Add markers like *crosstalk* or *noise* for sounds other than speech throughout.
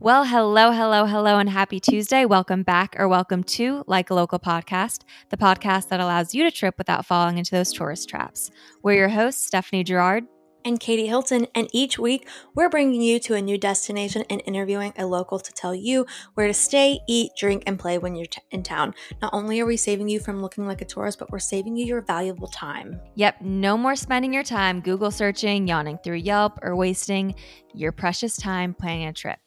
Well, hello, hello, hello, and happy Tuesday. Welcome back or welcome to Like a Local Podcast, the podcast that allows you to trip without falling into those tourist traps. We're your hosts, Stephanie Gerard and Katie Hilton, and each week we're bringing you to a new destination and interviewing a local to tell you where to stay, eat, drink, and play when you're t- in town. Not only are we saving you from looking like a tourist, but we're saving you your valuable time. Yep, no more spending your time Google searching, yawning through Yelp, or wasting your precious time planning a trip.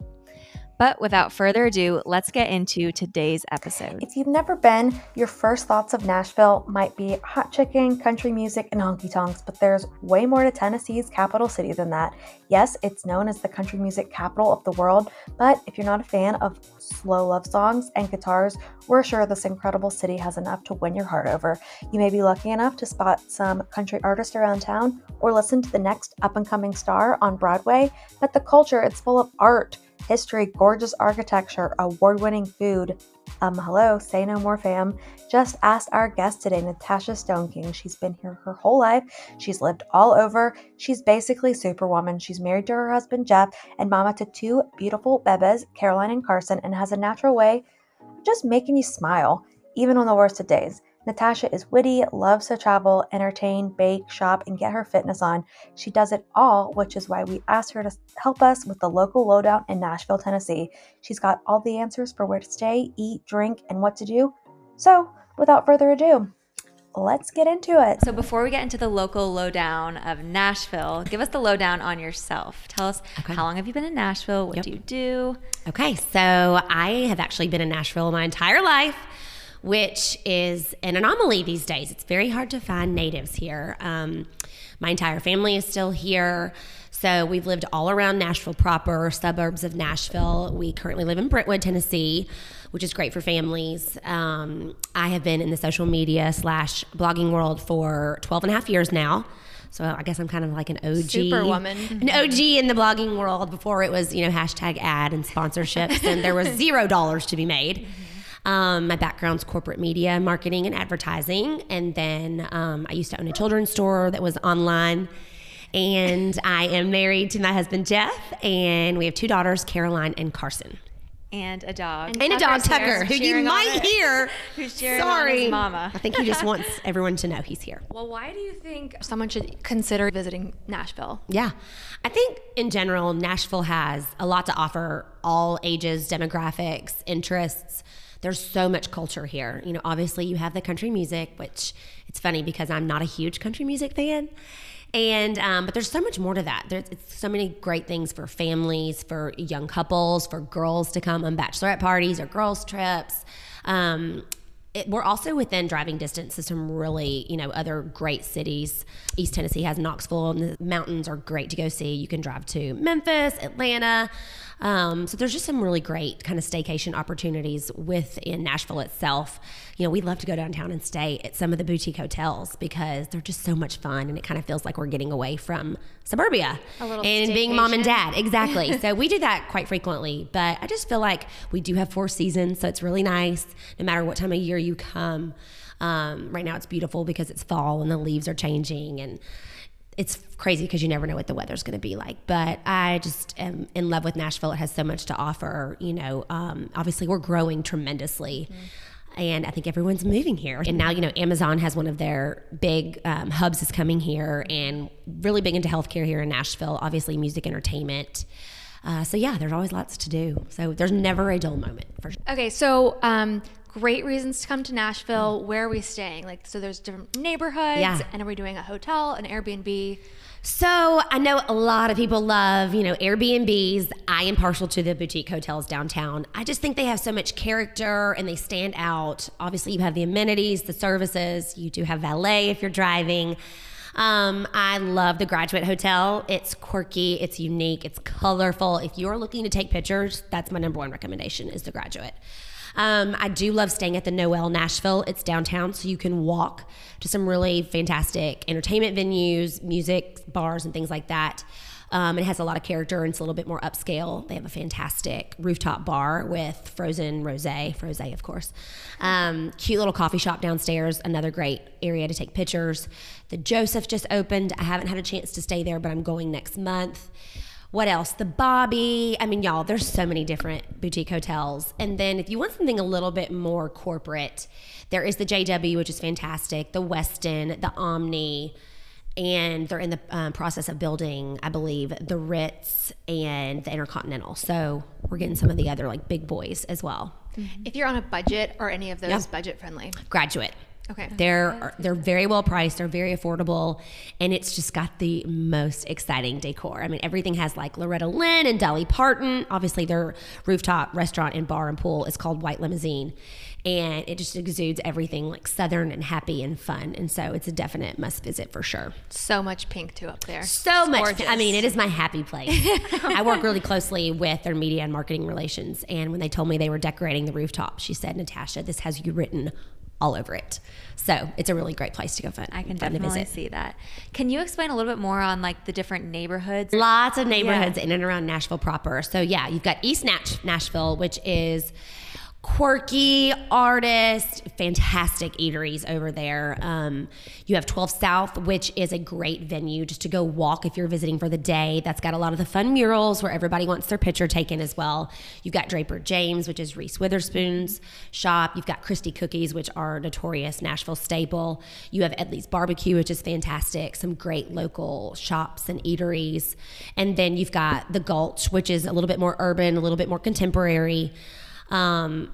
But without further ado, let's get into today's episode. If you've never been, your first thoughts of Nashville might be hot chicken, country music, and honky tonks, but there's way more to Tennessee's capital city than that. Yes, it's known as the country music capital of the world, but if you're not a fan of slow love songs and guitars, we're sure this incredible city has enough to win your heart over. You may be lucky enough to spot some country artist around town or listen to the next up and coming star on Broadway, but the culture, it's full of art history, gorgeous architecture, award winning food. Um, hello, say no more, fam. Just asked our guest today, Natasha Stone King. She's been here her whole life. She's lived all over. She's basically superwoman. She's married to her husband, Jeff, and mama to two beautiful bebes, Caroline and Carson, and has a natural way of just making you smile, even on the worst of days. Natasha is witty, loves to travel, entertain, bake, shop, and get her fitness on. She does it all, which is why we asked her to help us with the local lowdown in Nashville, Tennessee. She's got all the answers for where to stay, eat, drink, and what to do. So, without further ado, let's get into it. So, before we get into the local lowdown of Nashville, give us the lowdown on yourself. Tell us okay. how long have you been in Nashville? What yep. do you do? Okay, so I have actually been in Nashville my entire life which is an anomaly these days. It's very hard to find natives here. Um, my entire family is still here. So we've lived all around Nashville proper, suburbs of Nashville. We currently live in Brentwood, Tennessee, which is great for families. Um, I have been in the social media slash blogging world for 12 and a half years now. So I guess I'm kind of like an OG, superwoman, an OG in the blogging world. Before it was, you know, hashtag ad and sponsorships, and there was *laughs* zero dollars to be made. Um, my background's corporate media, marketing, and advertising. And then um, I used to own a children's store that was online. And I am married to my husband, Jeff, and we have two daughters, Caroline and Carson. And a dog. And, and a dog, Tucker, who you might hear. *laughs* Who's Sorry. mama. I think he just wants everyone to know he's here. Well, why do you think someone should consider visiting Nashville? Yeah. I think in general, Nashville has a lot to offer all ages, demographics, interests there's so much culture here. You know, obviously you have the country music, which it's funny because I'm not a huge country music fan. And um, but there's so much more to that. There's so many great things for families, for young couples, for girls to come on bachelorette parties or girls trips. Um, it, we're also within driving distance of some really, you know, other great cities. East Tennessee has Knoxville, and the mountains are great to go see. You can drive to Memphis, Atlanta. Um, so there's just some really great kind of staycation opportunities within Nashville itself. You know, we love to go downtown and stay at some of the boutique hotels because they're just so much fun, and it kind of feels like we're getting away from suburbia and being mom and dad. Exactly. *laughs* so we do that quite frequently, but I just feel like we do have four seasons, so it's really nice no matter what time of year you come. Um, right now it's beautiful because it's fall and the leaves are changing and it's crazy because you never know what the weather's going to be like. But I just am in love with Nashville. It has so much to offer. You know, um, obviously we're growing tremendously. Mm-hmm and I think everyone's moving here. And now, you know, Amazon has one of their big um, hubs is coming here, and really big into healthcare here in Nashville. Obviously, music, entertainment. Uh, so yeah, there's always lots to do. So there's never a dull moment for sure. Okay, so um, great reasons to come to Nashville. Where are we staying? Like, so there's different neighborhoods, yeah. and are we doing a hotel, an Airbnb? So I know a lot of people love, you know, Airbnbs. I am partial to the boutique hotels downtown. I just think they have so much character and they stand out. Obviously, you have the amenities, the services. You do have valet if you're driving. Um, I love the Graduate Hotel. It's quirky, it's unique, it's colorful. If you're looking to take pictures, that's my number one recommendation is the Graduate. Um, I do love staying at the Noelle Nashville. It's downtown, so you can walk to some really fantastic entertainment venues, music bars, and things like that. Um, it has a lot of character and it's a little bit more upscale. They have a fantastic rooftop bar with frozen rosé, frosé, of course. Um, cute little coffee shop downstairs, another great area to take pictures. The Joseph just opened. I haven't had a chance to stay there, but I'm going next month. What else? The Bobby. I mean, y'all, there's so many different boutique hotels. And then if you want something a little bit more corporate, there is the JW, which is fantastic, the Westin, the Omni, and they're in the um, process of building, I believe, the Ritz and the Intercontinental. So we're getting some of the other like big boys as well. If you're on a budget or any of those Yeah. budget friendly. Graduate. Okay. They're they're very well priced. They're very affordable, and it's just got the most exciting decor. I mean, everything has like Loretta Lynn and Dolly Parton. Obviously, their rooftop restaurant and bar and pool is called White Limousine, and it just exudes everything like southern and happy and fun. And so, it's a definite must visit for sure. So much pink too up there. So It's much. gorgeous. I mean, it is my happy place. *laughs* I work really closely with their media and marketing relations, and when they told me they were decorating the rooftop, she said, "Natasha, this has you written all over it." So it's a really great place to go fun. I can definitely visit. see that. Can you explain a little bit more on like the different neighborhoods? Lots of neighborhoods in and around Nashville proper. So yeah, you've got East Nash- Nashville, which is quirky artist, fantastic eateries over there. Um, you have 12 South, which is a great venue just to go walk if you're visiting for the day. That's got a lot of the fun murals where everybody wants their picture taken as well. You've got Draper James, which is Reese Witherspoon's shop. You've got Christie Cookies, which are notorious Nashville staple. You have Edley's Barbecue, which is fantastic. Some great local shops and eateries. And then you've got the Gulch, which is a little bit more urban, a little bit more contemporary. Um,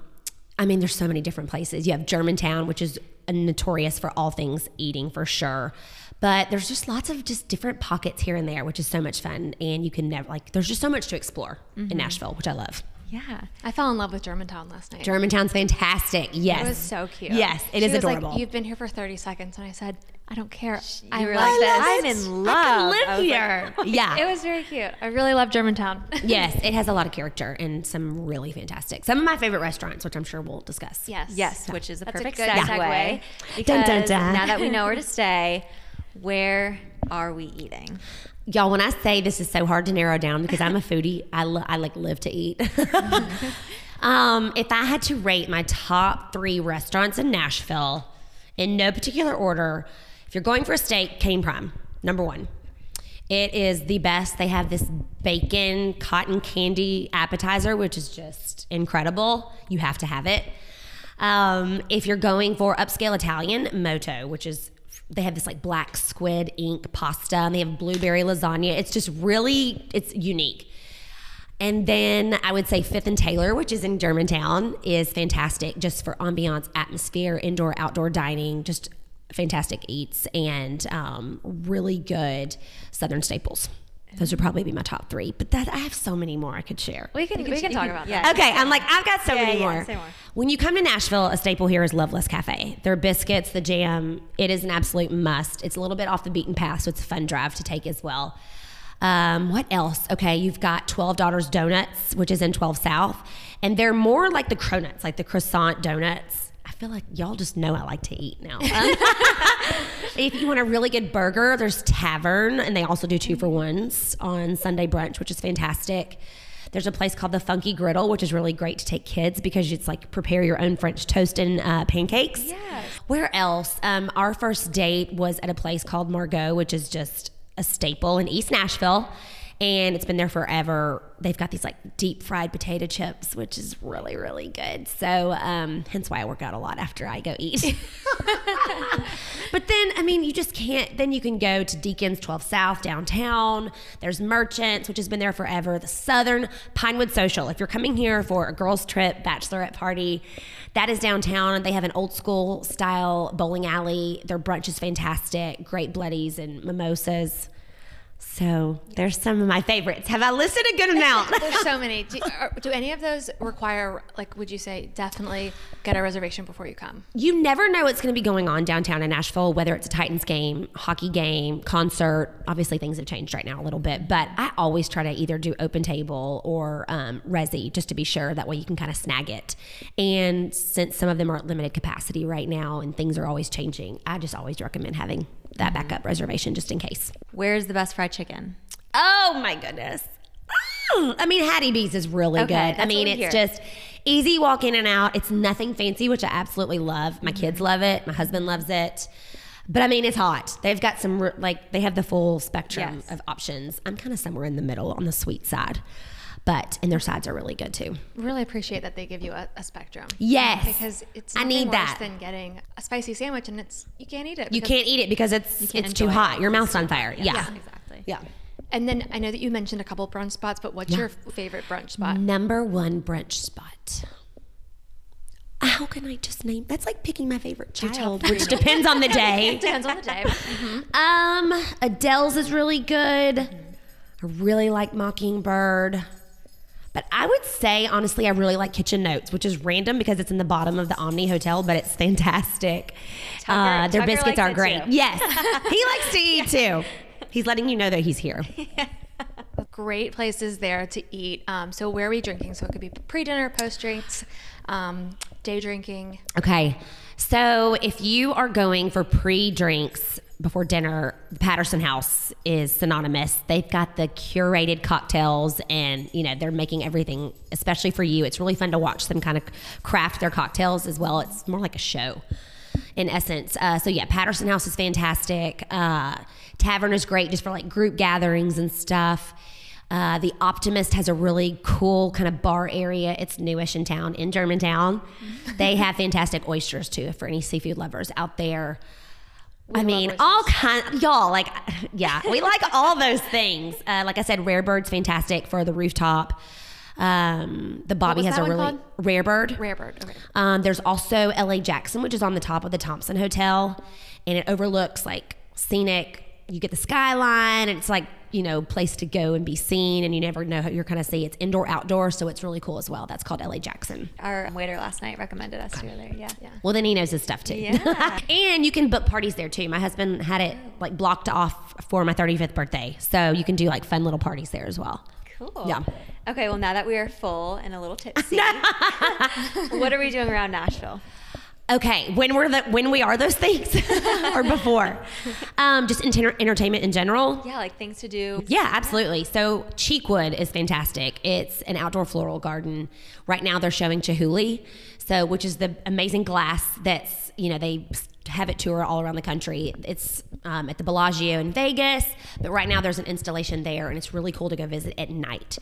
I mean, there's so many different places. You have Germantown, which is notorious for all things eating for sure. But there's just lots of just different pockets here and there, which is so much fun. And you can never like. There's just so much to explore in Nashville, which I love. Yeah. I fell in love with Germantown last night. Germantown's fantastic. Yes, It was so cute. Yes, it She is was adorable. Like, You've been here for 30 seconds, and I said, I don't care. I You were love like, this. I'm in love. I I live was like, here. *laughs* yeah. It was very cute. I really love Germantown. *laughs* yes, it has a lot of character and some really fantastic. Some of my favorite restaurants, which I'm sure we'll discuss. yes. Yes, which is a That's a perfect good segue. segue. Because Dun, dun, dun. now that we know where to stay, where are we eating? Y'all, when I say this is so hard to narrow down because I'm a foodie, I, lo- I like live to eat. *laughs* um, if I had to rate my top three restaurants in Nashville in no particular order, if you're going for a steak, Kayne Prime, number one. It is the best. They have this bacon cotton candy appetizer, which is just incredible. You have to have it. Um, if you're going for upscale Italian, Moto, which is they have this like black squid ink pasta, and they have blueberry lasagna. It's just really it's unique. And then I would say Fifth and Taylor, which is in Germantown, is fantastic just for ambiance, atmosphere, indoor, outdoor dining, just fantastic eats and um, really good Southern staples. Those would probably be my top three, but that I have so many more I could share. We can, we can talk about yeah. that. Okay, I'm like, I've got so Yeah, many yeah, more. say more. When you come to Nashville, a staple here is Loveless Cafe. Their biscuits, the jam, it is an absolute must. It's a little bit off the beaten path, so it's a fun drive to take as well. Um, what else? Okay, you've got 12 Daughters Donuts, which is in 12 South, and they're more like the cronuts, like the croissant donuts. I feel like y'all just know I like to eat now. *laughs* If you want a really good burger, there's Tavern, and they also do two for ones on Sunday brunch, which is fantastic. There's a place called the Funky Griddle, which is really great to take kids because it's like prepare your own French toast and uh, pancakes. Yes. Where else? Um, our first date was at a place called Margot, which is just a staple in East Nashville. And it's been there forever. They've got these like deep fried potato chips, which is really, really good. So, um, hence why I work out a lot after I go eat. *laughs* But then, I mean, you just can't. Then you can go to Deacons 12 South downtown. There's Merchants, which has been there forever. The Southern Pinewood Social. If you're coming here for a girls' trip, bachelorette party, that is downtown. They have an old school style bowling alley. Their brunch is fantastic. Great bloodies and mimosas. So there's some of my favorites. Have I listed a good amount? *laughs* There's so *laughs* many. Do, are, do any of those require, like, would you say definitely get a reservation before you come? you never know what's going to be going on downtown in Nashville, whether it's a Titans game, hockey game, concert. Obviously, things have changed right now a little bit, but I always try to either do open table or um, Resy just to be sure. That way you can kind of snag it. And since some of them are at limited capacity right now and things are always changing, I just always recommend having that mm-hmm. backup reservation just in case. Where's the best fried chicken? Oh my goodness. Oh, I mean, Hattie B's is really Okay, good. I mean, it's hear. just easy walk in and out. It's nothing fancy, which I absolutely love. My kids mm-hmm. love it. My husband loves it. But I mean, it's hot. They've got some like they have the full spectrum Yes. of options. I'm kind of somewhere in the middle on the sweet side, but and their sides are really good too. Really appreciate that they give you a, a spectrum. Yes. Because it's I nothing need worse that. than getting a spicy sandwich and it's you can't eat it. You can't eat it because it's it's too enjoy it. hot. Your mouth's on fire. Yeah. Yeah, exactly. Yeah. And then I know that you mentioned a couple brunch spots, but what's your favorite brunch spot? Number one brunch spot. How can I just name? That's like picking my favorite child, *laughs* which depends on the day. It depends on the day. Mhm. *laughs* Um, Adele's is really good. I really like Mockingbird. But I would say, honestly, I really like Kitchen Notes, which is random because it's in the bottom of the Omni Hotel, but it's fantastic. uh, their Tucker biscuits are great. too. Yes, he likes to eat *laughs* too. He's letting you know that he's here. *laughs* Great places there to eat. Um, so where are we drinking? So it could be pre-dinner, post-drinks, um, day drinking. Okay. So if you are going for pre drinks before dinner, the Patterson House is synonymous. They've got the curated cocktails and, you know, they're making everything, especially for you. It's really fun to watch them kind of craft their cocktails as well. It's more like a show in essence. Uh, so yeah, Patterson House is fantastic. Uh, Tavern is great just for like group gatherings and stuff. Uh, the Optimist has a really cool kind of bar area. It's newish in town in Germantown. they have *laughs* fantastic oysters too for any seafood lovers out there. I mean, all kind, y'all like, *laughs* yeah, we like all those things. Uh, like I said, Rare Bird's fantastic for the rooftop. Um, the Bobby has a really called? Rare Bird. Rare bird. Okay. Um, there's also LA Jackson, which is on the top of the Thompson Hotel, and it overlooks like scenic. You get the skyline, and it's like you know place to go and be seen, and you never know how you're kind of see. It's indoor outdoor, so it's really cool as well. That's called LA Jackson. Our waiter last night recommended us to go there. Yeah. Yeah. Well, then he knows his stuff too. Yeah. *laughs* and you can book parties there too. My husband had it like blocked off for my 35th birthday, so you can do like fun little parties there as well. Cool. Yeah. Okay, well, now that we are full and a little tipsy, *laughs* *laughs* what are we doing around Nashville? Okay, when we're the when we are those things *laughs* or before, um, just enter- entertainment in general. Yeah, like things to do. Yeah, absolutely. So Cheekwood is fantastic. It's an outdoor floral garden. Right now they're showing Chihuly, so which is the amazing glass that's you know they have it tour all around the country. It's um, at the Bellagio in Vegas, but right now there's an installation there, and it's really cool to go visit at night.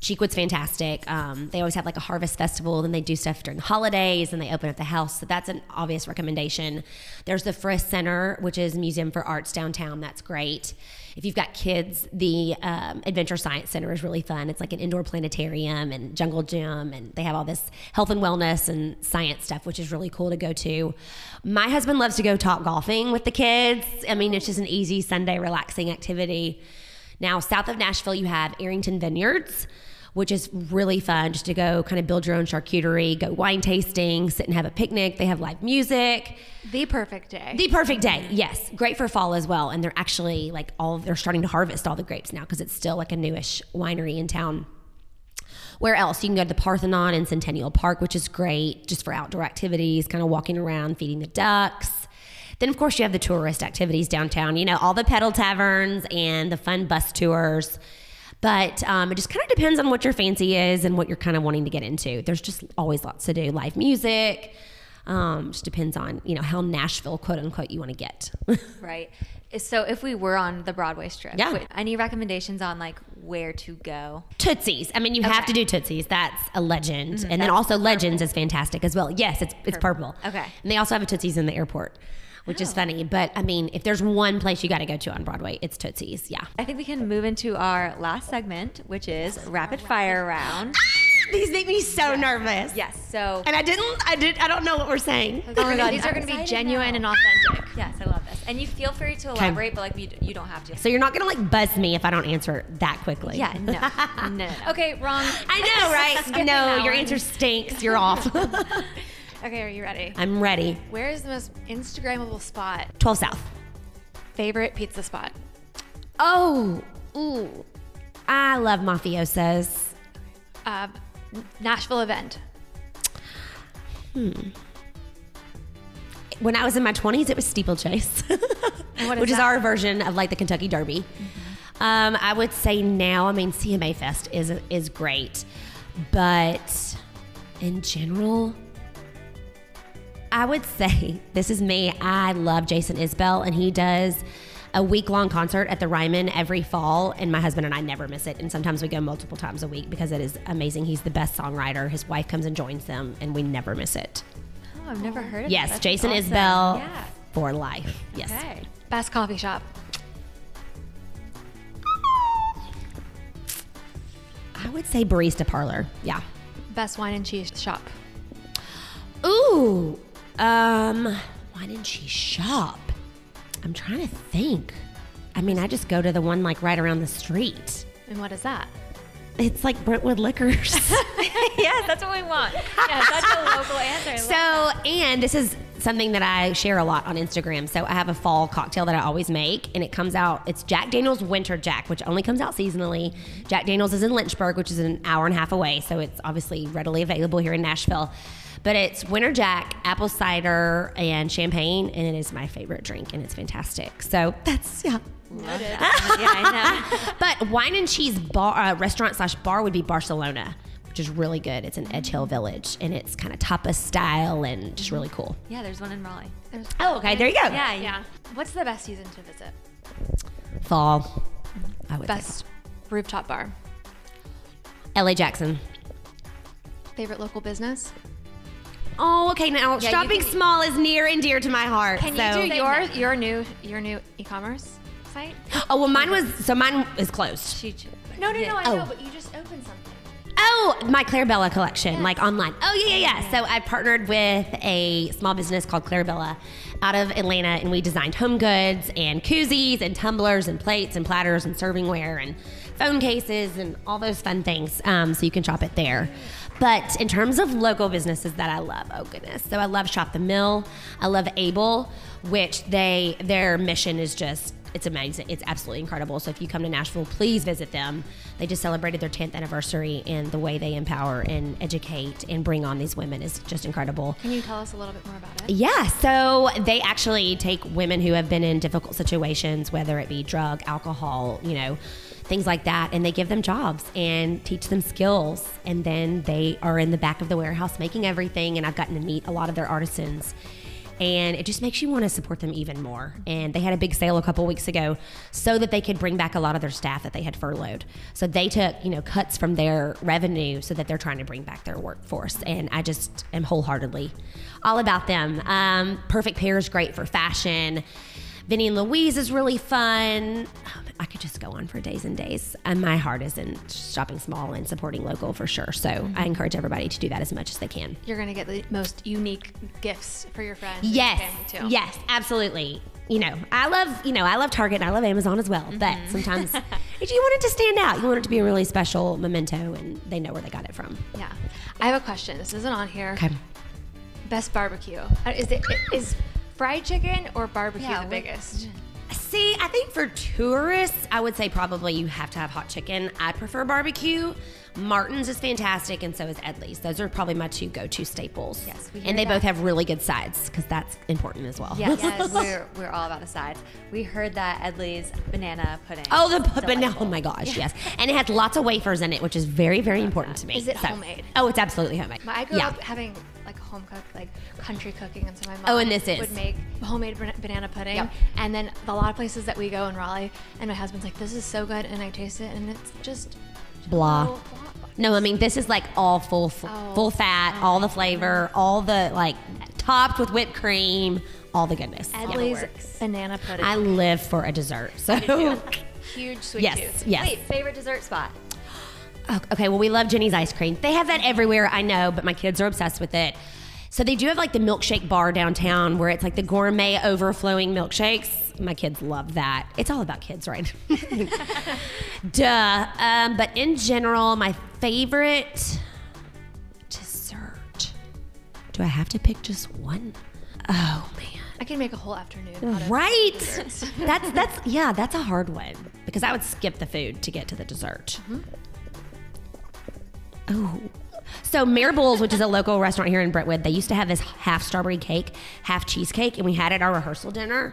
Cheekwood's fantastic. Um, they always have like a harvest festival, then they do stuff during the holidays, and they open up the house. So that's an obvious recommendation. There's the Frist Center, which is museum for arts downtown. That's great. If you've got kids, the um, Adventure Science Center is really fun. It's like an indoor planetarium and jungle gym, and they have all this health and wellness and science stuff, which is really cool to go to. My husband loves to go top golfing with the kids. I mean, it's just an easy Sunday relaxing activity. Now, south of Nashville, you have Arrington Vineyards, which is really fun just to go kind of build your own charcuterie, go wine tasting, sit and have a picnic. They have live music. The perfect day. The perfect day, yes. Great for fall as well. And they're actually like all, they're starting to harvest all the grapes now because it's still like a newish winery in town. Where else? You can go to the Parthenon in Centennial Park, which is great just for outdoor activities, kind of walking around, feeding the ducks. Then, of course, you have the tourist activities downtown, you know, all the pedal taverns and the fun bus tours. But um, it just kind of depends on what your fancy is and what you're kind of wanting to get into. There's just always lots to do. Live music. Um, just depends on, you know, how Nashville, quote unquote, you want to get. *laughs* Right. So if we were on the Broadway strip, Yeah. any recommendations on like where to go? Tootsie's. I mean, you have to do Tootsie's. That's a legend. and then also Legends is fantastic as well. Yes, it's it's purple. Okay. And they also have a Tootsie's in the airport, which is oh. funny. But I mean, if there's one place you got to go to on Broadway, it's Tootsie's. Yeah. I think we can move into our last segment, which is rapid fire round. Ah, these make me so nervous. Yes. So And I didn't. I did. I don't know what we're saying. Oh my God, These are going to be genuine now. and authentic. yes, I love this. And you feel free to elaborate, but like you, you don't have to. So you're not gonna like buzz me if I don't answer that quickly. yeah. No. No. No. no. *laughs* Okay, wrong. I know, right? *laughs* No, your one. answer stinks. You're off. *laughs* Okay, are you ready? I'm ready. Where is the most Instagrammable spot? 12 South. Favorite pizza spot? Oh, ooh. I love Mafiaoza's. Uh, Nashville event. Hmm. When I was in my 20s, it was steeplechase, *laughs* what is which is that? our version of like the Kentucky Derby. Um, I would say now, I mean, CMA Fest is is great, but in general, I would say *laughs* this is me. I love Jason Isbell, and he does a week long concert at the Ryman every fall, and my husband and I never miss it. And sometimes we go multiple times a week because it is amazing. He's the best songwriter. His wife comes and joins them, and we never miss it. Oh, I've never heard of Yes, that. That's Jason awesome. Isbell Yeah. for life. Yes. Okay. Best coffee shop. I would say barista parlor. Yeah. Best wine and cheese shop. Ooh, um, why didn't she shop? I'm trying to think. I mean, I just go to the one like right around the street. And what is that? It's like Brentwood Liquors. *laughs* yes, that's what we want. Yeah, such a local answer. I so, and this is something that I share a lot on Instagram. So, I have a fall cocktail that I always make, and it comes out, it's Jack Daniels Winter Jack, which only comes out seasonally. Jack Daniels is in Lynchburg, which is an hour and a half away. So, it's obviously readily available here in Nashville. But it's Winter Jack, apple cider, and champagne, and it is my favorite drink, and it's fantastic. So, that's, yeah. *laughs* yeah, I know. But wine and cheese bar uh, restaurant slash bar would be Barcelona, which is really good. It's in Edge Hill Village, and it's kind of tapas style and just really cool. Yeah, there's one in Raleigh. There's Oh, okay, there you go. Yeah, yeah. What's the best season to visit? Fall. I would Best rooftop bar. LA Jackson. Favorite local business? Oh, okay. Now you shopping can- small is near and dear to my heart. Can so. you do your your new your new e-commerce site? *gasps* Oh well, mine was so mine is closed. She, No, no, Yeah. no. I Oh. know, but you just opened something. Oh, my Clarabella collection, like online. Oh yeah, yeah, yeah. So I partnered with a small business called Clarabella out of Atlanta, and we designed home goods and koozies and tumblers and plates and platters and servingware and phone cases and all those fun things. Um, so you can shop it there. But in terms of local businesses that I love, oh goodness. So I love Shop the Mill. I love Able, which they their mission is just it's amazing. It's absolutely incredible. So if you come to Nashville, please visit them. They just celebrated their 10th anniversary, and the way they empower and educate and bring on these women is just incredible. Can you tell us a little bit more about it? Yeah, so they actually take women who have been in difficult situations, whether it be drug, alcohol, you know, things like that, and they give them jobs and teach them skills. And then they are in the back of the warehouse making everything. And I've gotten to meet a lot of their artisans. And it just makes you want to support them even more. And they had a big sale a couple weeks ago so that they could bring back a lot of their staff that they had furloughed. So they took, you know, cuts from their revenue so that they're trying to bring back their workforce. And I just am wholeheartedly all about them. Um, Perfect Pair is great for fashion. Vinny and Louise is really fun. I could just go on for days and days. And my heart is in shopping small and supporting local for sure. So I encourage everybody to do that as much as they can. You're gonna get the most unique gifts for your friends. and your Yes, too. yes, absolutely. You know, I love you know I love Target and I love Amazon as well. But sometimes *laughs* if you want it to stand out, you want it to be a really special memento, and they know where they got it from. Yeah. I have a question. This isn't on here. Okay. Best barbecue. Uh, Is it is fried chicken or barbecue Yeah, the biggest? See, I think for tourists, I would say probably you have to have hot chicken. I prefer barbecue. Martin's is fantastic, and so is Edley's. Those are probably my two go-to staples. Yes, we and they that. both have really good sides because that's important as well. Yes, *laughs* we're, we're all about the sides. We heard that Edley's banana pudding. Oh, the but oh my gosh, yes, and it has lots of wafers in it, which is very, very important to me. Is it homemade? Oh, it's absolutely homemade. I grew yeah. up having home cooked, like country cooking, and so my oh, mom Oh, and this is. would make homemade ban- banana pudding. Yep. And then a lot of places that we go in Raleigh, and my husband's like, "This is so good," and I taste it, and it's just Blah. so blah. No, I mean this is like all full f- Oh. full fat, all the flavor, all the like topped with whipped cream, all all the goodness. Yeah. Edley's works. banana pudding. I live for a dessert. So *laughs* Huge sweet yes, tooth. yes. Wait, favorite dessert spot? Oh, Okay, well, we love Jeni's ice cream. They have that everywhere, I know, but my kids are obsessed with it. So they do have like the milkshake bar downtown where it's like the gourmet overflowing milkshakes. My kids love that. It's all about kids, right? *laughs* Duh. Um, but in general, my favorite dessert. Do I have to pick just one? Oh man. I can make a whole afternoon. out of Right. *laughs* that's that's yeah, that's a hard one because I would skip the food to get to the dessert. Oh. So Maribel's, which is a local restaurant here in Brentwood, they used to have this half strawberry cake, half cheesecake, and we had it at our rehearsal dinner,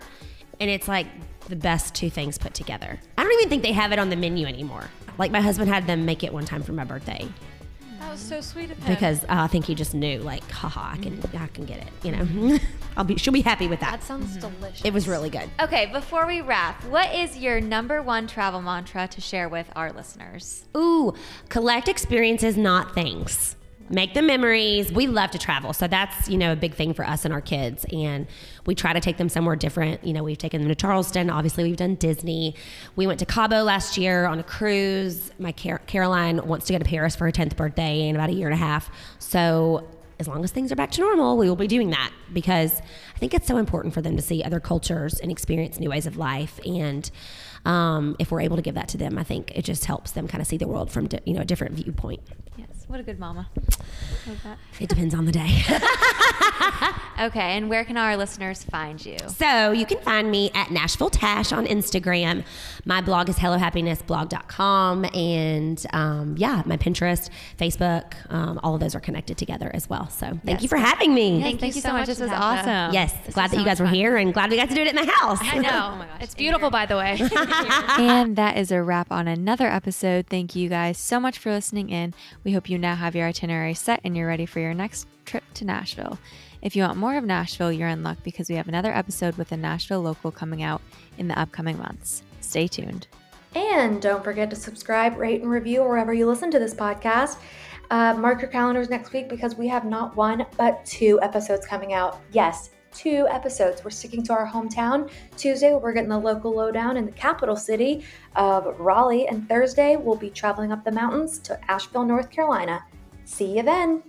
and it's like the best two things put together. I don't even think they have it on the menu anymore. Like my husband had them make it one time for my birthday. That was so sweet of him. because uh, I think he just knew, like, haha, I can, I can get it. You know, *laughs* I'll be, she'll be happy with that. that sounds delicious. It was really good. Okay, before we wrap, what is your number one travel mantra to share with our listeners? Ooh, collect experiences, not things. Make the memories. We love to travel. So that's, you know, a big thing for us and our kids. And we try to take them somewhere different. You know, we've taken them to Charleston. Obviously, we've done Disney. We went to Cabo last year on a cruise. My Car- Caroline wants to go to Paris for her 10th birthday in about a year and a half. So as long as things are back to normal, we will be doing that because I think it's so important for them to see other cultures and experience new ways of life. And um, if we're able to give that to them, I think it just helps them kind of see the world from di- you know a different viewpoint. Yes, what a good mama. Love that. It depends on the day. *laughs* Okay, and where can our listeners find you? so you can find me at Nashville Tash on Instagram. My blog is hellohappinessblog.com. And um, yeah, my Pinterest, Facebook, um, all of those are connected together as well. So thank Yes. you for having me. Thank, Thank you you so so much. much, This was Natasha. awesome. Yes, glad that so you guys were fun. here and glad we got to do it at my house. I know. Oh my gosh, It's beautiful, by the way. *laughs* and that is a wrap on another episode. Thank you guys so much for listening in. We hope you now have your itinerary set and you're ready for your next trip to Nashville. If you want more of Nashville, you're in luck because we have another episode with a Nashville local coming out in the upcoming months. Stay tuned. And don't forget to subscribe, rate, and review wherever you listen to this podcast. Uh, mark your calendars next week because we have not one but two episodes coming out. Yes, two episodes. We're sticking to our hometown. Tuesday, we're getting the local lowdown in the capital city of Raleigh. And Thursday, we'll be traveling up the mountains to Asheville, North Carolina. See you then.